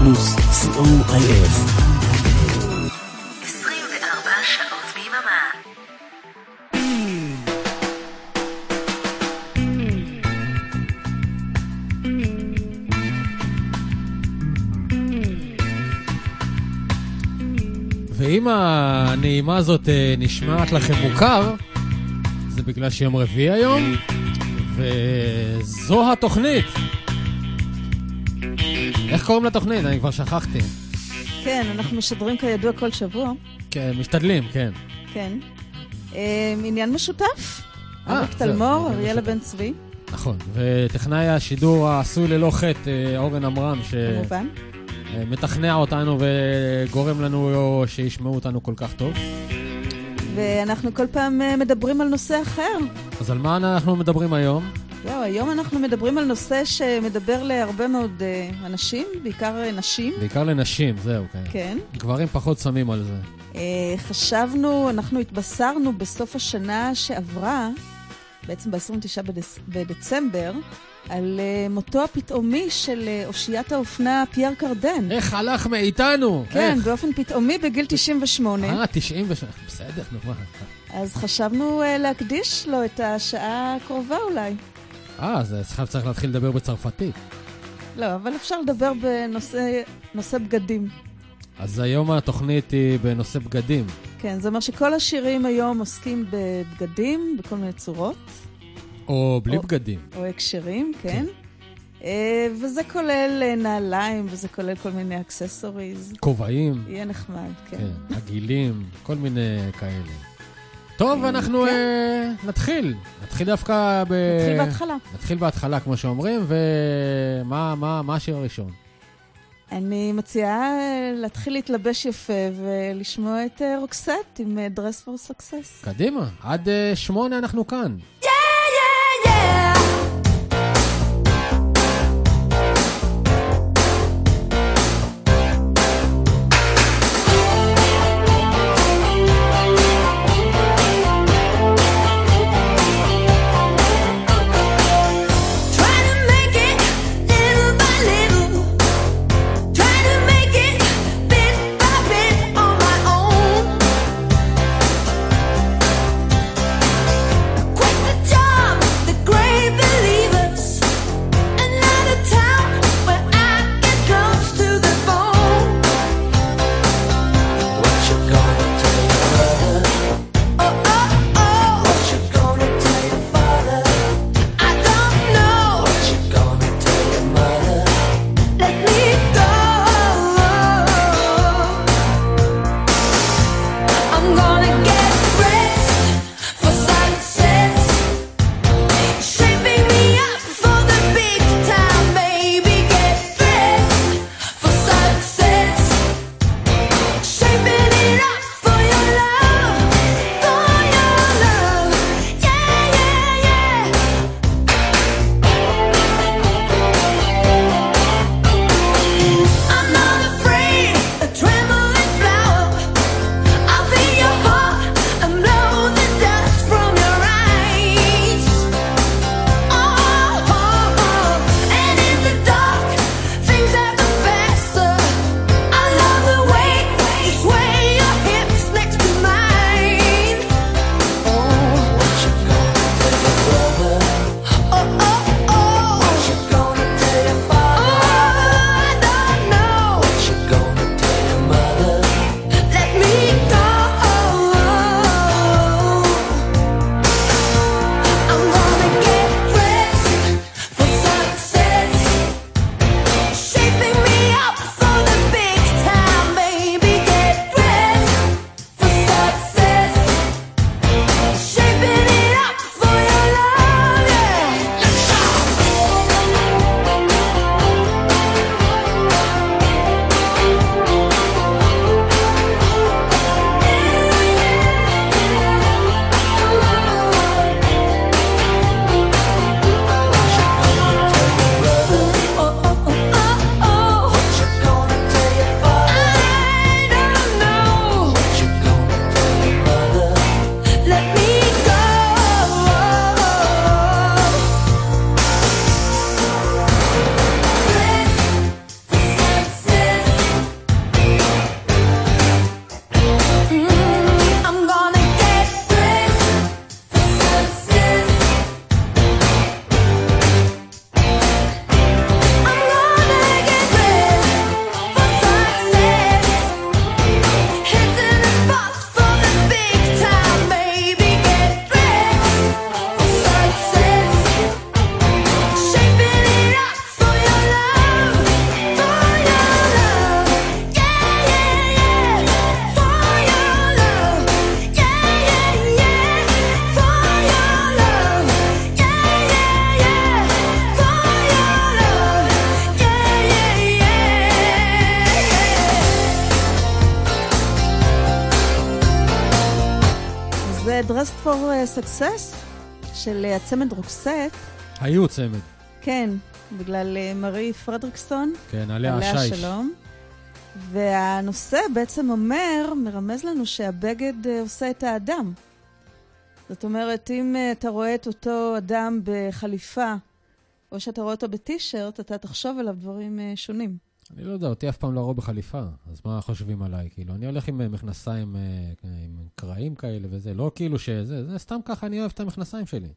פלוס, co.il 24 שעות ביממה. ואם הנעימה הזאת אה, נשמעת לכם מוכר, זה בגלל שיום רביעי היום, וזו התוכנית. איך קוראים לתוכנית? אני כבר שכחתי. כן, אנחנו משדרים כידוע כל שבוע. כן, משתדלים, כן. כן. אה, עניין משותף. אה, אריק זהו, תלמור, עניין אריאלה. בן צבי, נכון. וטכנאי השידור העשוי ללא חטא, אה, אורן עמרם, כמובן. שמתכנע אותנו וגורם לנו שישמעו אותנו כל כך טוב. ואנחנו כל פעם אה, מדברים על נושא אחר. אז על מה אנחנו מדברים היום? זהו, היום אנחנו מדברים על נושא שמדבר להרבה מאוד אה, אנשים, בעיקר אה, נשים. בעיקר לנשים, זהו, כן. כן. גברים פחות שמים על זה. אה, חשבנו, אנחנו התבשרנו בסוף השנה שעברה, בעצם ב-29 בדצ... בדצמבר, על אה, מותו הפתאומי של אה, אושיית האופנה פייר קרדן. איך הלך מאיתנו? כן, איך? באופן פתאומי בגיל 98. אה, 96, בסדר, נו מה. אז חשבנו אה, להקדיש לו את השעה הקרובה אולי. אה, אז עכשיו צריך להתחיל לדבר בצרפתית. לא, אבל אפשר לדבר בנושא נושא בגדים. אז היום התוכנית היא בנושא בגדים. כן, זה אומר שכל השירים היום עוסקים בבגדים, בכל מיני צורות, או בלי או- בגדים. או הקשרים, כן. אה, וזה כולל אה, נעליים, וזה כולל כל מיני אקססוריז. כובעים, יהיה נחמד, כן. כן, עגילים, כל מיני כאלה. טוב, אנחנו כן. אה, נתחיל. נתחיל דווקא ב... נתחיל בהתחלה. נתחיל בהתחלה, כמו שאומרים, ומה מה, מה השיר הראשון? אני מציעה אה, להתחיל להתלבש יפה ולשמוע את אה, רוקסט עם Dress for Success. קדימה, עד שמונה אנחנו כאן. Try Rest for uh, Success של uh, הצמד רוקסט, היו צמד. כן, בגלל uh, מארי פרדריקסון, כן, עליה עליה השיש. שלום. והנושא בעצם אומר, מרמז לנו שהבגד עושה את האדם. זאת אומרת, אם אתה רואה את אותו אדם בחליפה, או שאתה רואה אותו בטישרט, אתה תחשוב עליו דברים שונים. אני לא יודע, אותי אף פעם לא ראו בחליפה, אז מה חושבים עליי? כאילו, אני הולך עם אה, מכנסיים אה, עם קרעים כאלה וזה, לא כאילו שזה, זה סתם ככה אני אוהב את המכנסיים שלי.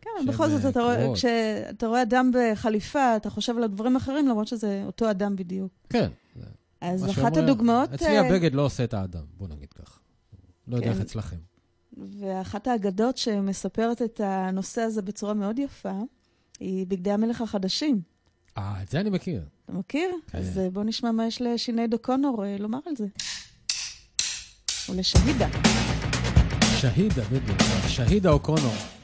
כן, בכל זאת, אה, אתה רואה. כשאתה רואה אדם בחליפה, אתה חושב עליו דברים אחרים, למרות שזה אותו אדם בדיוק. כן. אז אחת שאומר- הדוגמאות... אצלי הבגד לא עושה את האדם, בוא נגיד כך. לא יודע כן. איך אצלכם. ואחת האגדות שמספרת את הנושא הזה בצורה מאוד יפה, היא בגדי המלך החדשים. אה, את זה אני מכיר. אתה מכיר? כן. אז אה, בוא נשמע מה יש לשינייד אוקונור אה, לומר על זה. או לשהידה. שהידה, בדיוק. שהידה אוקונור.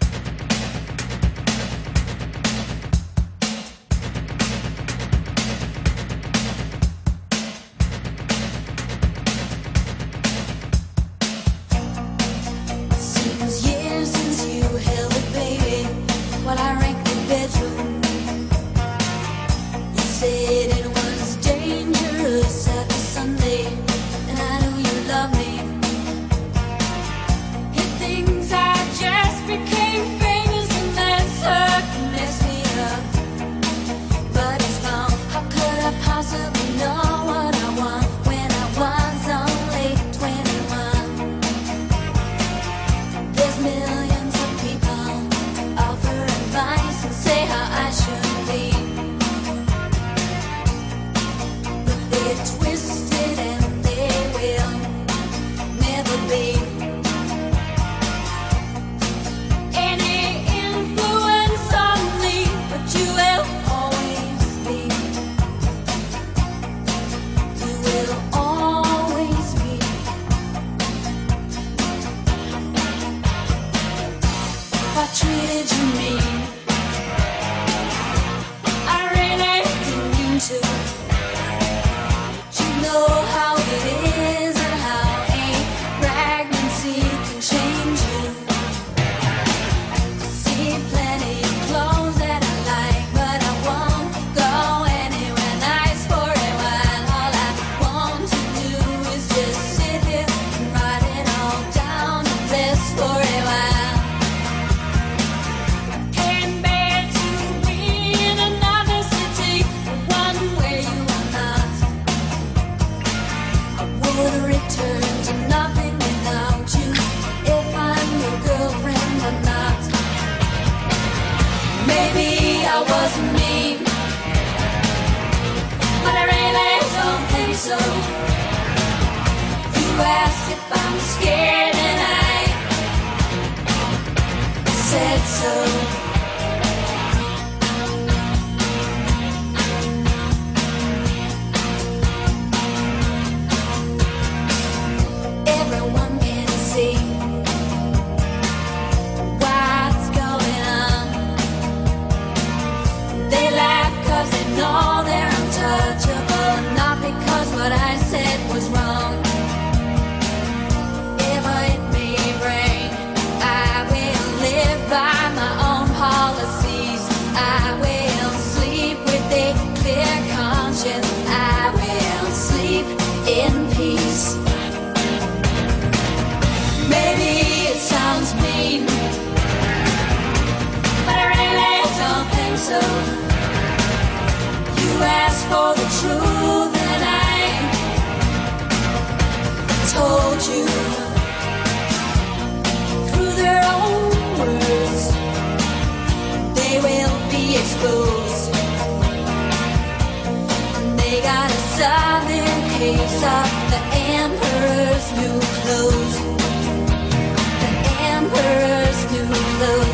follow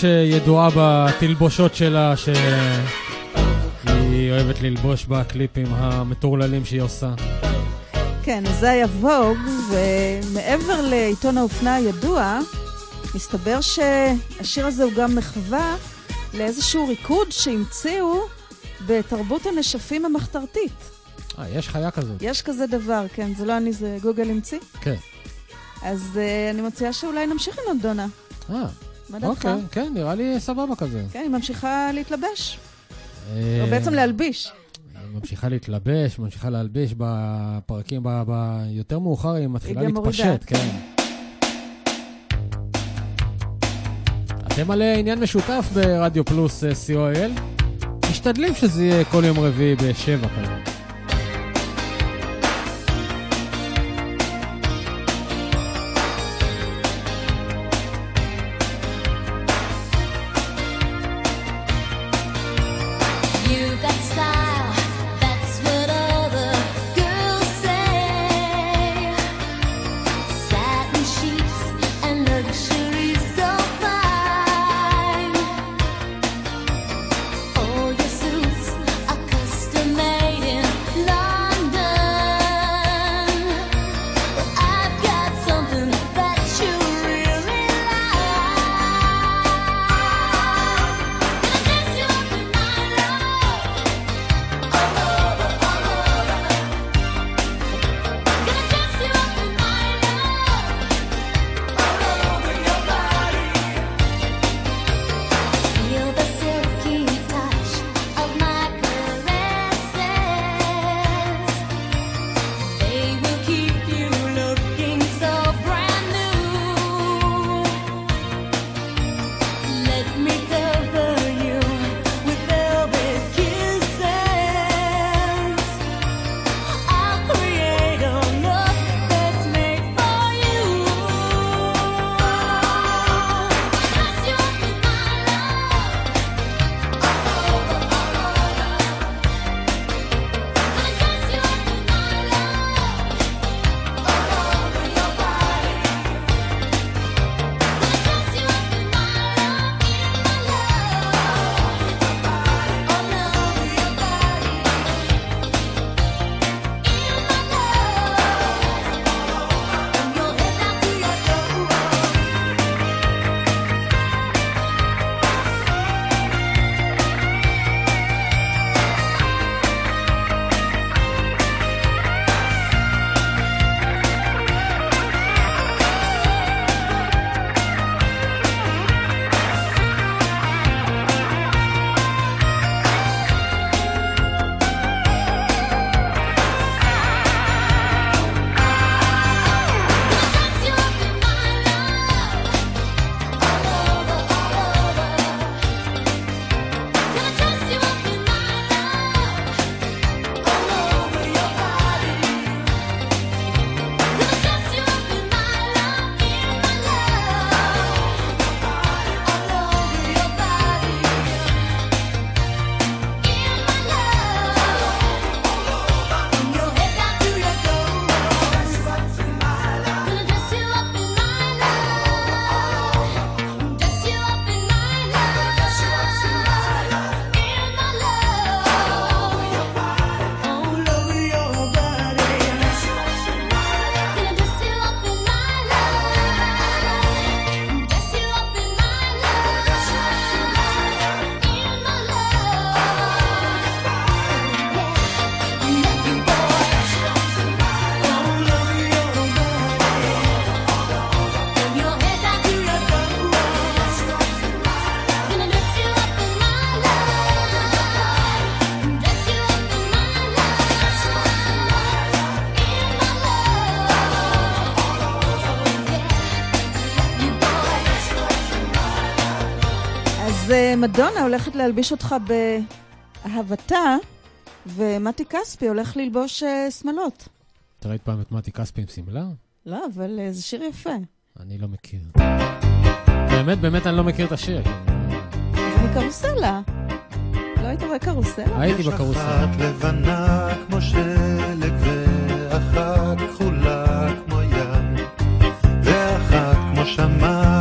שידועה בתלבושות שלה, שהיא אוהבת ללבוש בקליפים המטורללים שהיא עושה. כן, אז זה היה ווג, ומעבר לעיתון האופנה הידוע, מסתבר שהשיר הזה הוא גם מחווה לאיזשהו ריקוד שהמציאו בתרבות הנשפים המחתרתית. אה, יש חיה כזאת. יש כזה דבר, כן, זה לא אני, זה גוגל המציא. כן. אז uh, אני מציעה שאולי נמשיך עם מדונה. אה, מה דעתך? אוקיי, כן, נראה לי סבבה כזה. כן, היא ממשיכה להתלבש, אה, או בעצם להלביש. ממשיכה להתלבש, ממשיכה להלביש בפרקים, ב- ב- יותר מאוחר היא מתחילה. להתפשט, כן. אתם על אה, עניין משותף ברדיו פלוס אה, co.il? משתדלים שזה יהיה כל יום רביעי בשבע כזה. מדונה הולכת להלביש אותך באהבתה, ומתי כספי הולך ללבוש אה, שמלות. אתה ראית פעם את מתי כספי עם שמלה? לא, אבל אה, זה שיר יפה. אני לא מכיר. באמת, באמת אני לא מכיר את השיר. זה מקרוסלה. לא היית רואה קרוסלה? הייתי יש בקרוסל. אחת לבנה כמו שלג ואחת כחולה כמו ים ואחת כמו שמיים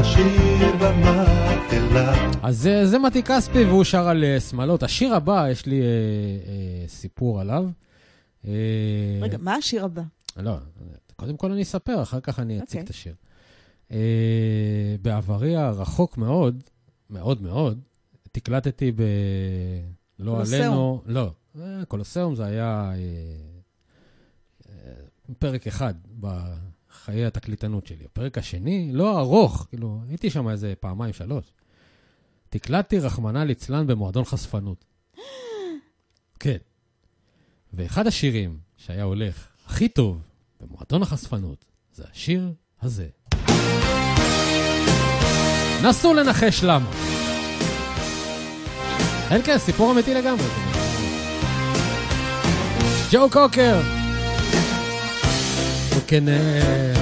לשיר במקהלה אז זה, זה מתי כספי והוא שר על אה, שמלות. השיר הבא, יש לי אה, אה, סיפור עליו. אה, רגע, מה השיר הבא? לא, קודם כל אני אספר, אחר כך אני אציג אוקיי. את השיר. אה, בעברי הרחוק מאוד, מאוד מאוד, תקלטתי ב... לא קולוסיאום. עלינו, לא, אה, קולוסיאום זה היה אה, אה, פרק אחד בחיי התקליטנות שלי. הפרק השני, לא ארוך, כאילו, הייתי שם איזה פעמיים, שלוש. תקלטתי, רחמנא ליצלן, במועדון חשפנות. כן. ואחד השירים שהיה הולך הכי טוב במועדון החשפנות זה השיר הזה. נסו לנחש למה. אין כן, סיפור אמיתי לגמרי. ג'ו קוקר. Can uh,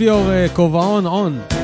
your uh, כובעון on.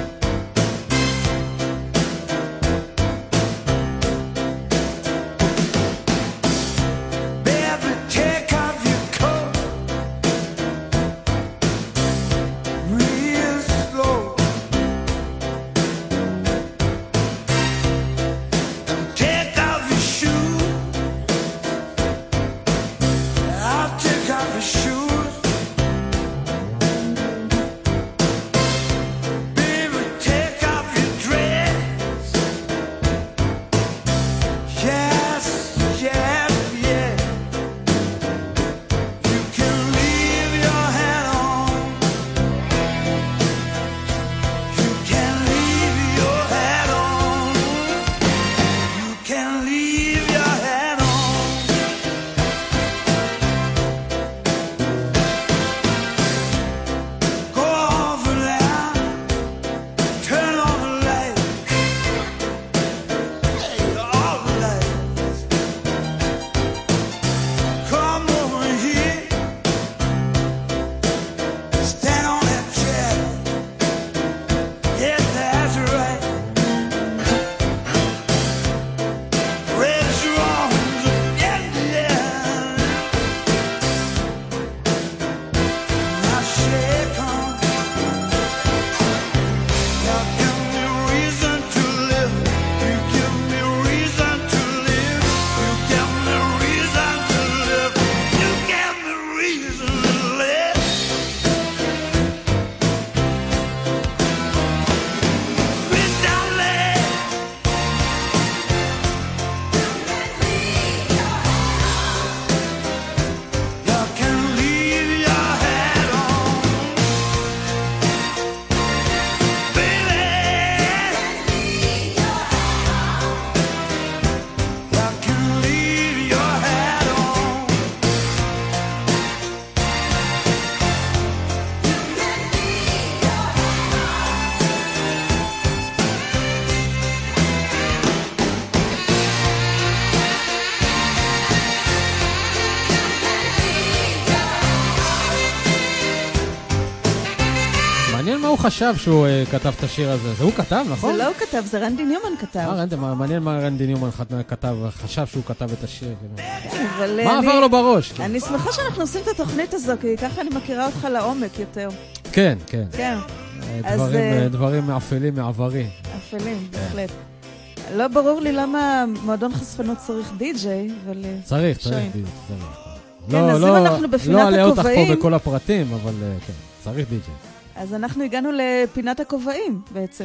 חשב שהוא אה, כתב את השיר הזה? זה הוא כתב, נכון? זה לא הוא כתב, זה רנדי ניומן כתב. אה, רנדי, מעניין מה רנדי ניומן כתב, חשב שהוא כתב את השיר. אבל מה אני- עבר לו בראש? אני שמחה שאנחנו עושים את התוכנית הזו, כי ככה אני מכירה אותך לעומק יותר. כן, כן. כן, אה, אז, דברים, אה, אה, דברים אפלים מעברי. אפלים, בהחלט. לא ברור לי למה מועדון חשפנות צריך די-ג'יי, אבל... צריך, צריך. די.ג'יי, צריך. כן, לא- אז לא- אם אנחנו בפינת לא אלאה אותך פה הכובעים- בכל הפרטים, אבל כן, צריך די.ג'יי. אז אנחנו הגענו לפינת הכובעים בעצם.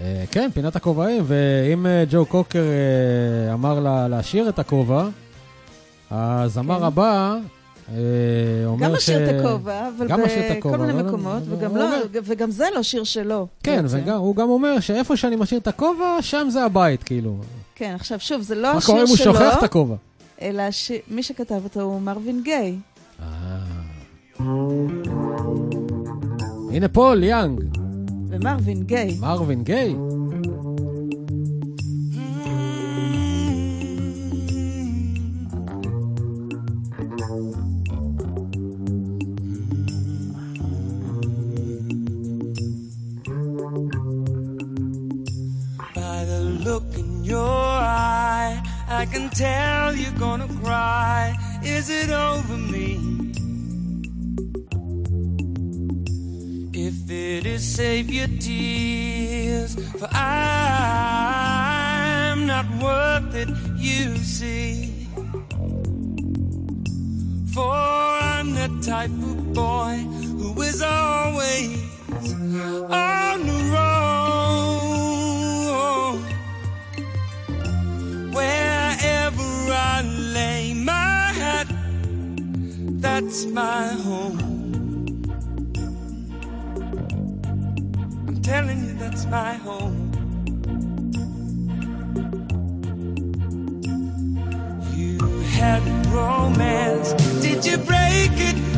אה, כן, פינת הכובעים, ואם אה, ג'ו קוקר אה, אמר לה להשאיר את הכובע, הזמר כן. הבא אה, אומר גם. משאיר את הכובע, אבל בכל מיני מקומות, אבל וגם הוא לא- וגם זה לא שיר שלו. כן, בעצם. וגם, הוא גם אומר שאיפה שאני משאיר את הכובע, שם זה הבית, כאילו. כן, עכשיו שוב, זה לא מה קורה אם השיר הוא שלו, שוכח את הכובע? אלא השיר- מי שכתב אותו הוא מרווין גיי. הנה פול יאנג, ומרווין גיי. מרווין גיי. By the look in your eye, I can tell you're gonna cry. Is it over me? If it is, save your tears, for I'm not worth it, you see. For I'm the type of boy who is always on the road. Wherever I lay my hat, that's my home. Telling you, that's my home. You had romance, did you break it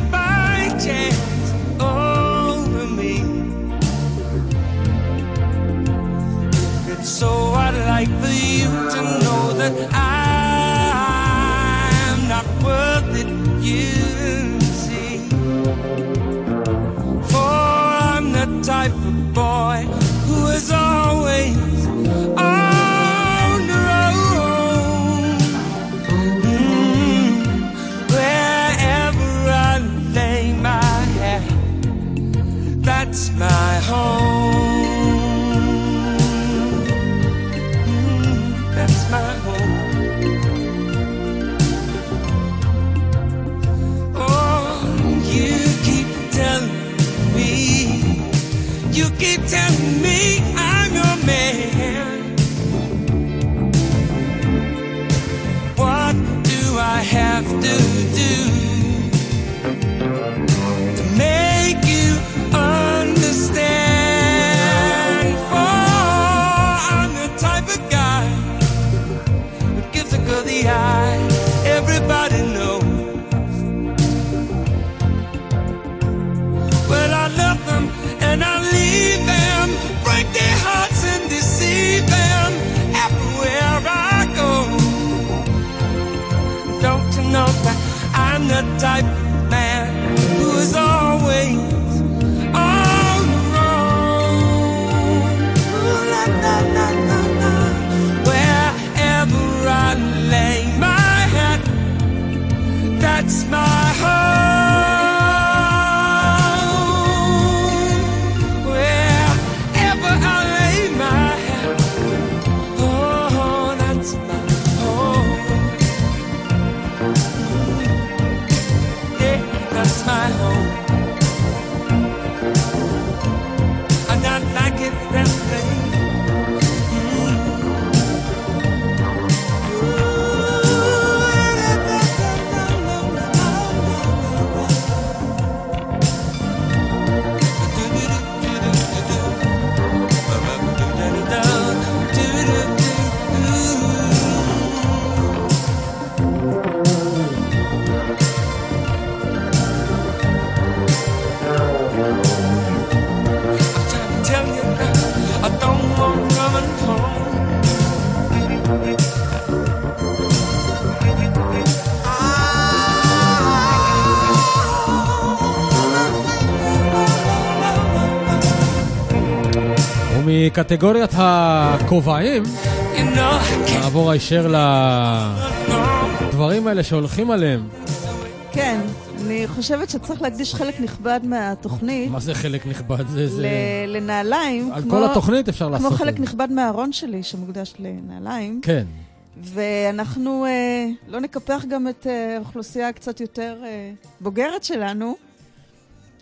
מקטגוריית הכובעים, נעבור הישר לדברים האלה שהולכים עליהם. כן, אני חושבת שצריך להקדיש חלק נכבד מהתוכנית מה זה חלק נכבד? זה... זה... לנעליים. על כמו- כל התוכנית אפשר לעשות כמו את חלק. נכבד מהארון שלי שמוקדש לנעליים. כן. ואנחנו אה, לא נקפח גם את אה, האוכלוסייה הקצת יותר אה, בוגרת שלנו.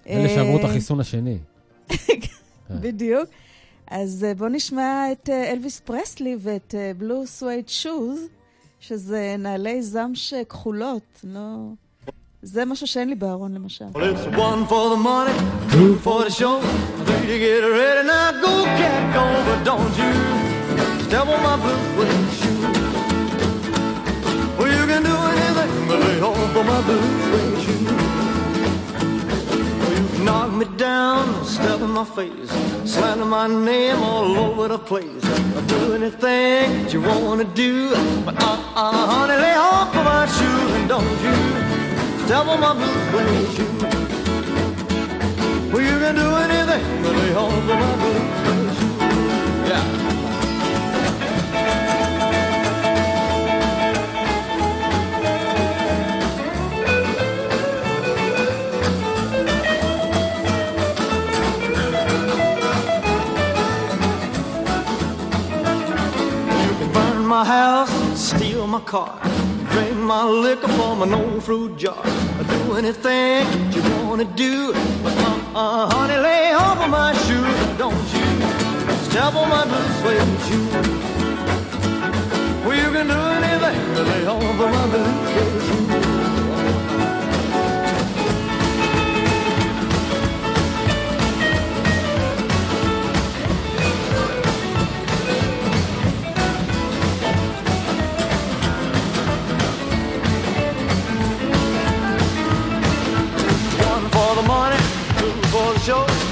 אלה שעברו את אה, החיסון השני. בדיוק. אז אה, בואו נשמע את אה, אלוויס פרסלי ואת בלו סווייד שוז, שזה נעלי זמש אה, כחולות. לא... זה משהו שאין לי בארון, למשל. Well, for for you can do anything but lay off of my blue suede shoe. Well, you can knock me down, step in my face, slander my name all over the place. I'll do anything that you wanna do, but uh, uh, honey, lay off of my shoes and don't you step on my blue suede shoe. Well, you can do anything but lay off of my blue suede shoe. Yeah. My house, steal my car, drink my liquor from an old fruit jar. I Do anything you wanna do, but uh, honey, lay off of my shoes, don't you step on my blue suede shoe. Well, you can do anything lay off of my blue suede shoe. For the money, two for the show.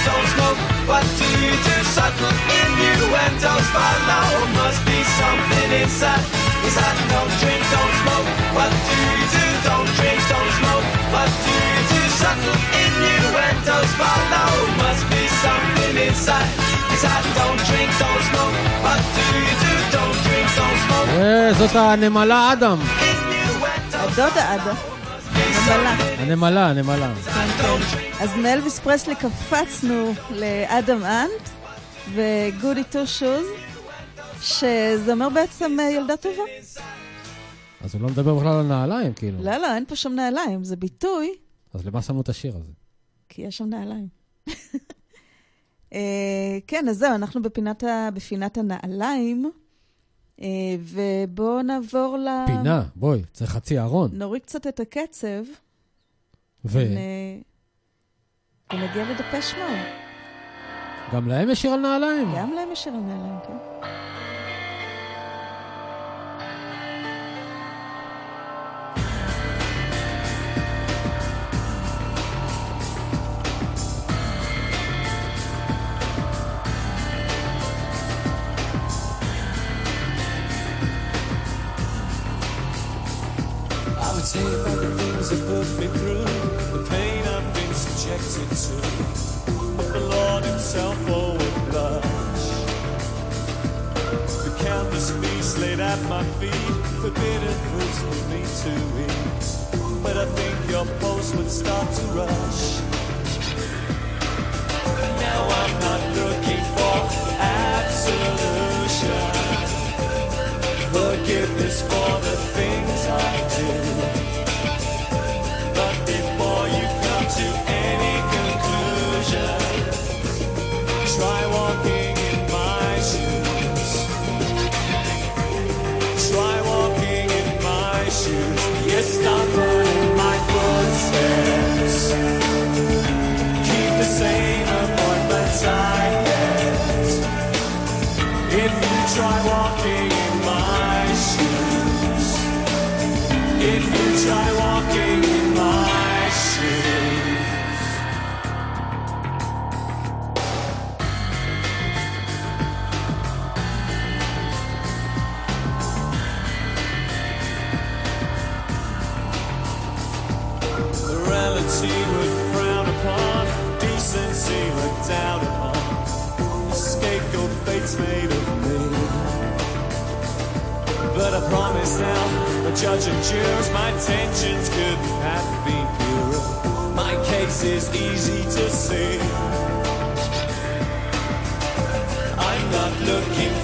don't smoke. What do you do? Subtle innuendos follow. Must be something inside. Inside, don't drink, don't smoke. What do you do? Don't drink, don't smoke. What do you do? Subtle innuendos follow. Must be something inside. Inside, don't drink, don't smoke. What do you do? Don't drink, don't smoke. וזאת הנמלה אדם. הדודה אדה. נמלה. הנמלה, הנמלה. אז מאלוויס פרסלי קפצנו לאדם אנט וגודי טו שוז, שזה אומר בעצם אה, ילדה טובה. אז הוא לא מדבר בכלל על נעליים, כאילו. לא, לא, אין פה שם נעליים, זה ביטוי, אז למה שמנו את השיר הזה? כי יש שם נעליים. אה, כן, אז זהו, אנחנו בפינת, ה... בפינת הנעליים, ובואו נעבור ל... פינה, בואי, צריך חצי ארון. נוריד קצת את הקצב, ונ- ונגיע לדפש מוד. להם יש שיר על נעליים? גם להם יש שיר על נעליים, כן. My feet, forbidden fruits for me to eat. But I think your pulse would start to rush. Try walking in my shoes, if you try the judge and jurors, my intentions couldn't have been purer. My case is easy to see. I'm not looking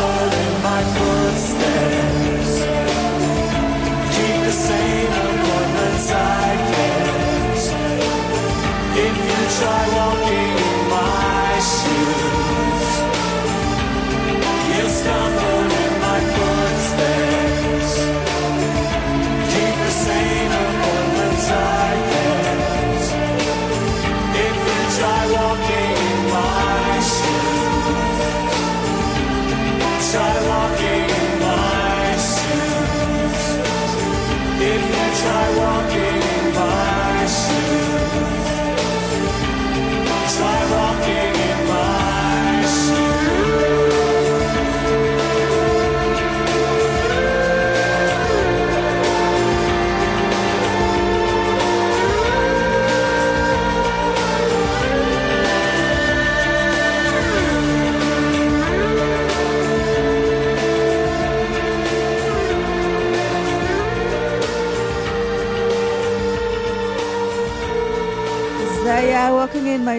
never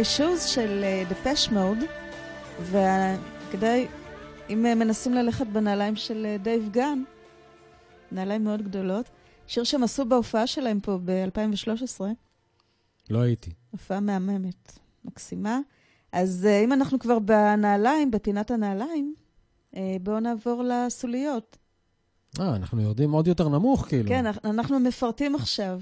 Shoes של דפש מוד, וכדאי, אם אה, מנסים ללכת בנעליים של אה, דייב גן, נעליים מאוד גדולות, שיר שהם עשו בהופעה שלהם פה ב-2013, לא הייתי. הופעה מהממת, מקסימה. אז אה, אם אנחנו כבר בנעליים, בפינת הנעליים, אה, בואו נעבור לסוליות. אה, אנחנו יורדים עוד יותר נמוך, כאילו. כן, אנחנו מפרטים עכשיו.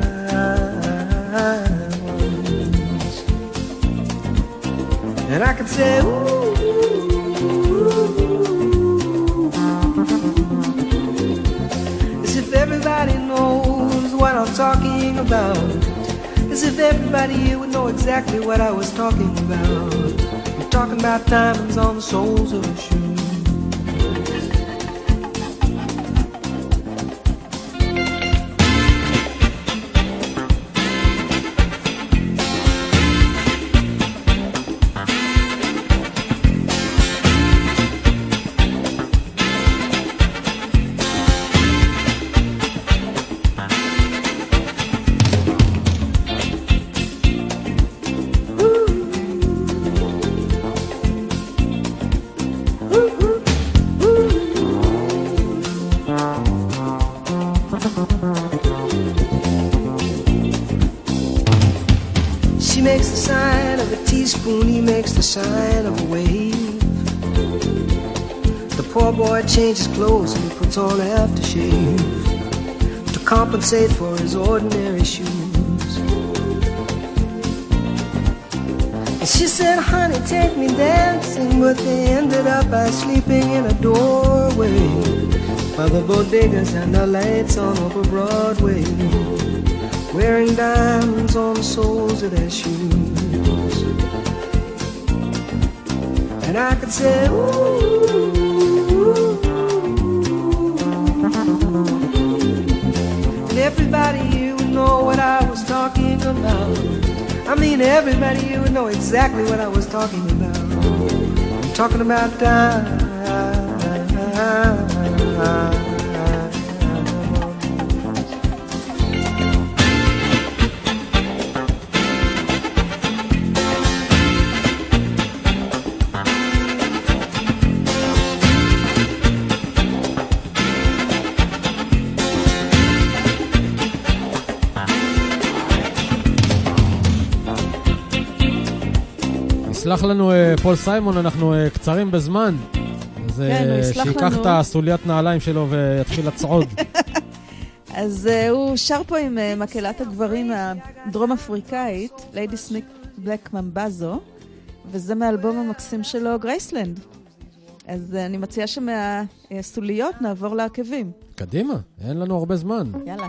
And I could say, Ooh. ooh, ooh, As if everybody knows what I'm talking about. As if everybody here would know exactly what I was talking about. I'm talking about diamonds on the soles of her shoes. He makes the sign of a wave. The poor boy changes clothes and puts on aftershave to compensate for his ordinary shoes. And she said, honey, take me dancing, but they ended up by sleeping in a doorway by the bodegas and the lights on over Broadway wearing diamonds on the soles of their shoes. And I could say, ooh. And everybody you would know what I was talking about. I mean, everybody you would know exactly what I was talking about. I'm talking about diamonds. יסלח לנו אה, פול סיימון, אנחנו אה, קצרים בזמן. אז כן, אה, שייקח. את הסוליית נעליים שלו ויתחיל לצעוד. אז הוא שר פה עם מקהלת הגברים הדרום אפריקאית, Ladysmith Black Mambazo, וזה מהאלבום המקסים שלו, Graceland. אז אני מציעה שמהסוליות נעבור לעקבים. קדימה, אין לנו הרבה זמן. יאללה.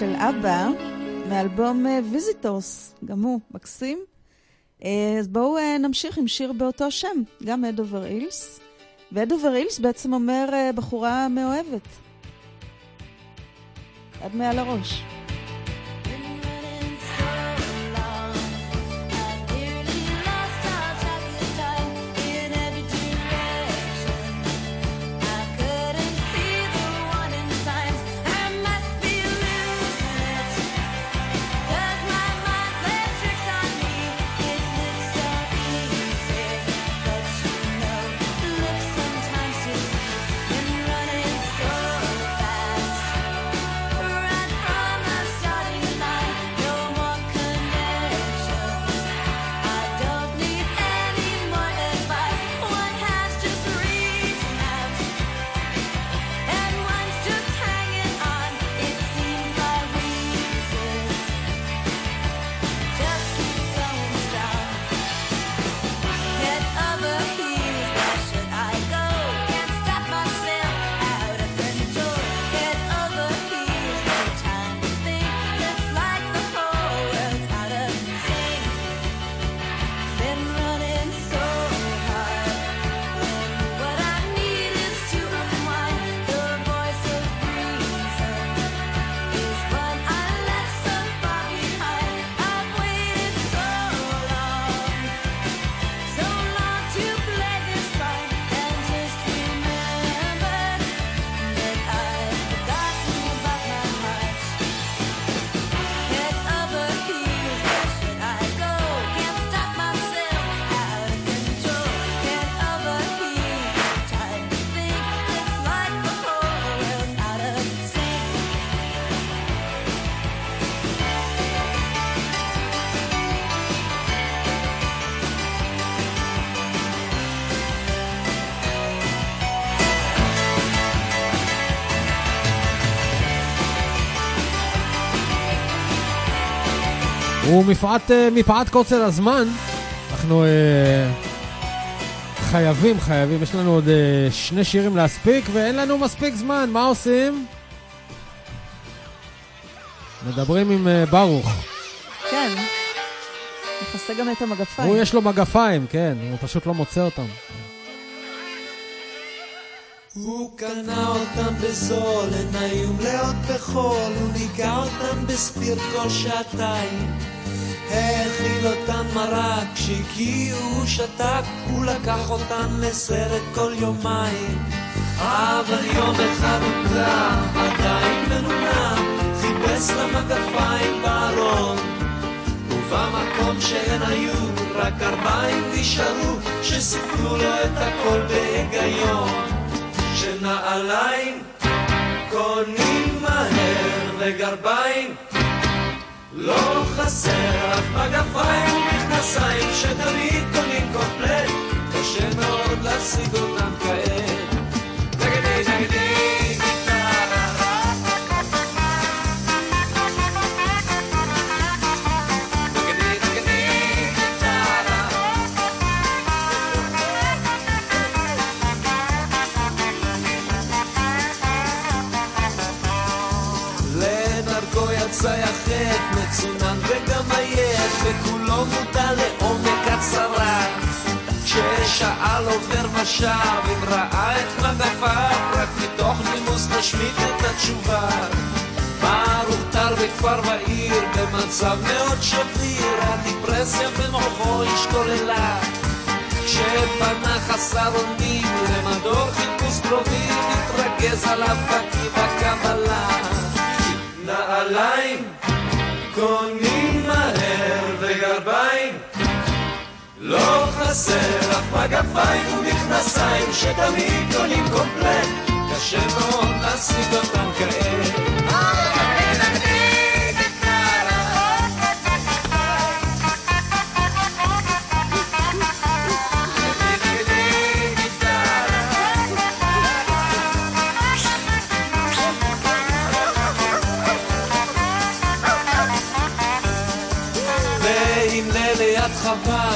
של אבא, מאלבום Visitors, גם הוא מקסים. אה, אז בואו אה, נמשיך עם שיר באותו שם, גם Head Over Heels. ו-Head Over Heels בעצם אומר אה, בחורה מאוהבת. עד מעל הראש. ומפאת אה, מפאת קוצר הזמן, אנחנו אה, חייבים, חייבים, יש לנו עוד אה, שני שירים להספיק, ואין לנו מספיק זמן, מה עושים? מדברים עם אה, ברוך. כן. נכסה גם את המגפיים. הוא יש לו מגפיים, כן, הוא פשוט לא מוצא אותם. הוא קנה אותם בזול, עיניים מלאות בחול, הוא ניגע אותם בספיר כל שעתיים. האכיל אותן מרק, כשהגיעו הוא שתק, הוא לקח אותן לסרט כל יומיים. אבל יום אחד הוא קם, עדיין מנומנם, חיפש למגפיים בארון. ובמקום שהן היו, רק ארבעים נשארו, שסיפרו לו את הכל בהיגיון. שנעליים קונים מהר וגרביים לא חסר, אך מגפיים ומכנסיים שתמיד קונים קומפלט, קשה מאוד להשיג אותם כעת. תגידי, תגידי, כששאל עובר ושב, אם ראה את מגפיו, רק מתוך נימוס נשמיט את התשובה. ברוך טר בכפר ועיר, במצב מאוד שביר, הדיפרסיה במוחו השתוללה. כשפנה חסר אונים למדור חיפוש קרובים, התרגז עליו בקי בקבלה. נעליים קונים מהר וגרביים לא חסר אף מגפיים ומכנסיים שתמיד קונים קומפלט. קשה מאוד להשיג אותם כעת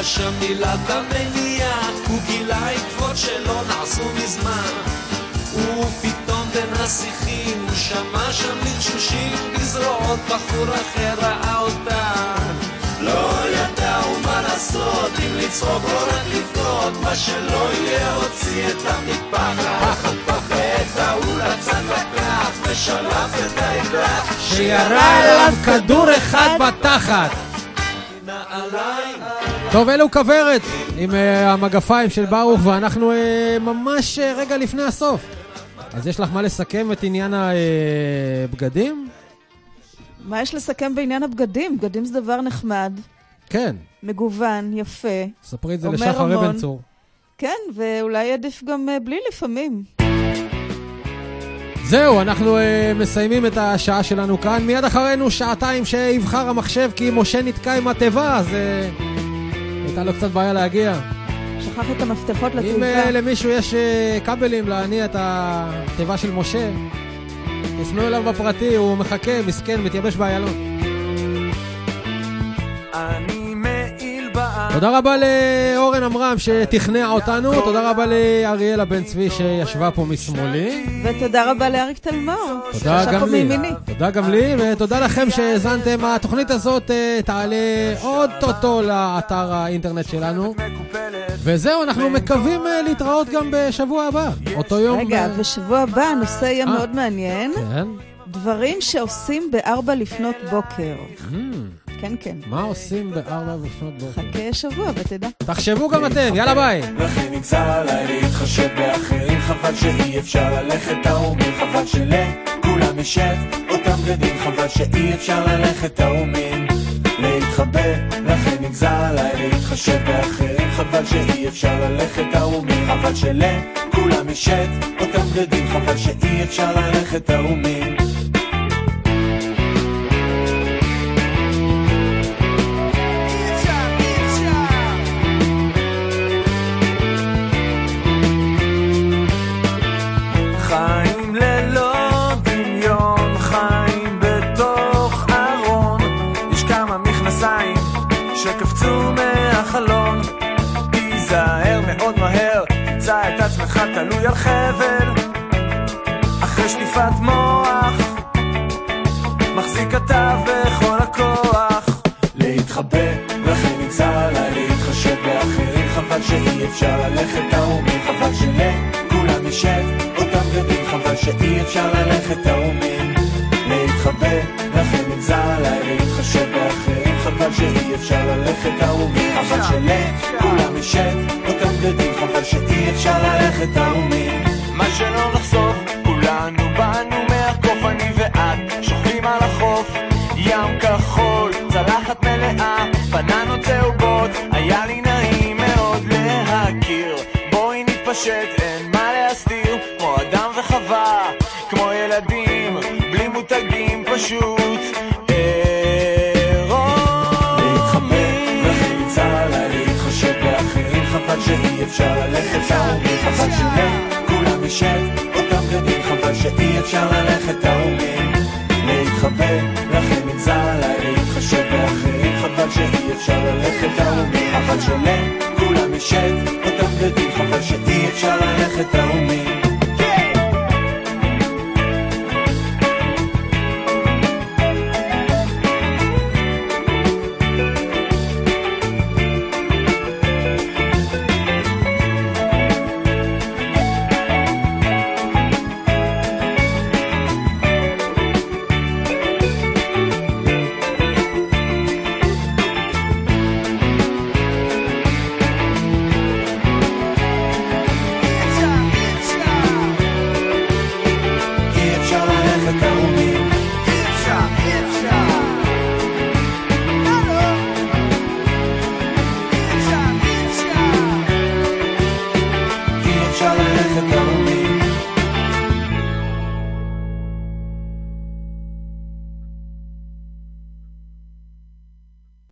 שם מילת המניעה הוא גילה עקבות שלא נעשו מזמן ופתאום בין השיחים הוא שמע שם לחשושים בזרועות, בחור אחר ראה אותן. לא ידעו מה לעשות, אם לצחוק או רק לבכות, מה שלא יהיה הוציא את המטפחת. ואת ההוא לצד בקלף, ושלף את העגלת, שירה אליו כדור אחד בתחת. נעליים. טוב, אלו כוורת עם אה, המגפיים של ברוך, ואנחנו אה, ממש אה, רגע לפני הסוף. אז יש לך מה לסכם את עניין הבגדים? מה יש לסכם בעניין הבגדים? בגדים זה דבר נחמד, כן, מגוון, יפה. ספרי את זה לשחר. אבן צור. כן, ואולי עדיף גם בלי לפעמים. זהו, אנחנו uh, מסיימים את השעה שלנו כאן. מיד אחרינו שעתיים שיבחר המחשב כי משה נתקע עם התיבה, אז uh, הייתה לו קצת בעיה להגיע. שכח את המפתחות אם לתיבה. uh, למישהו יש uh, כבלים להניע את התיבה של משה, תפנו אליו בפרטי, הוא מחכה, מסכן, מתייבש באיילון. אני. תודה רבה לאורן עמרם שתכנע אותנו, תודה רבה לאריאלה בן צבי שישבה פה משמאלי. ותודה רבה לאריק תלמור. תודה גם פה לי. מימיני. תודה גם לי, ותודה לכם שהאזנתם. התוכנית הזאת אה, תעלה עוד טוטו לאתר האינטרנט שלנו. וזהו, אנחנו מקווים אה, להתראות גם בשבוע הבא. אותו יום... רגע, אה, בשבוע הבא הנושא יהיה. מאוד מעניין. כן? דברים שעושים בארבע לפנות בוקר. Hmm, כן, כן. מה עושים בארבע לפנות בוקר? חכה שבוע ותדע. תחשבו גם אתם, יאללה ביי. לכן נגזר עליי להתחשב באחרים חבל שאי אפשר ללכת תאומים חבל שלכולם ישב אותם בגדים חבל שאי אפשר ללכת תאומים להתחבא לכן נגזר עליי להתחשב באחרים חבל שאי אפשר ללכת תאומים חבל שלכולם ישב אותם בגדים חבל שאי אפשר ללכת תאומים שקפצו מהחלון. תיזהר מאוד מהר, תמצא את עצמך תלוי על חבל. אחרי שטיפת מוח, מחזיק אתה בכל הכוח. להתחבא, לכן נגזר עליי להתחשב באחרים. חבל שאי אפשר ללכת תאומים, חבל שלכולם ישב אותם בגדים. חבל שאי אפשר ללכת תאומים. להתחבא, לכן נגזר עליי להתחשב באחרים. חבל שאי אפשר ללכת תאומים, חבל שלכולם ישב אותם בגדים. חבל שאי אפשר ללכת תאומים. מה שלא נחשוף, כולנו באנו מהקוף, אני ואת שוכבים על החוף. ים כחול, צלחת מלאה, בננות צהובות, היה לי נעים מאוד להכיר. בואי נתפשט, אין מה להסתיר, כמו אדם וחווה, כמו ילדים, בלי מותגים פשוט. אפשר ללכת ההורים, חבל שכולם נשב, אותם גדים חבל שאי אפשר ללכת תאומים. להתחבר, לכם עם עליי להתחשב באחרים, חבל שאי אפשר ללכת תאומים, חבל שונה, כולם נשב, אותם גדים חבל שאי אפשר ללכת תאומים.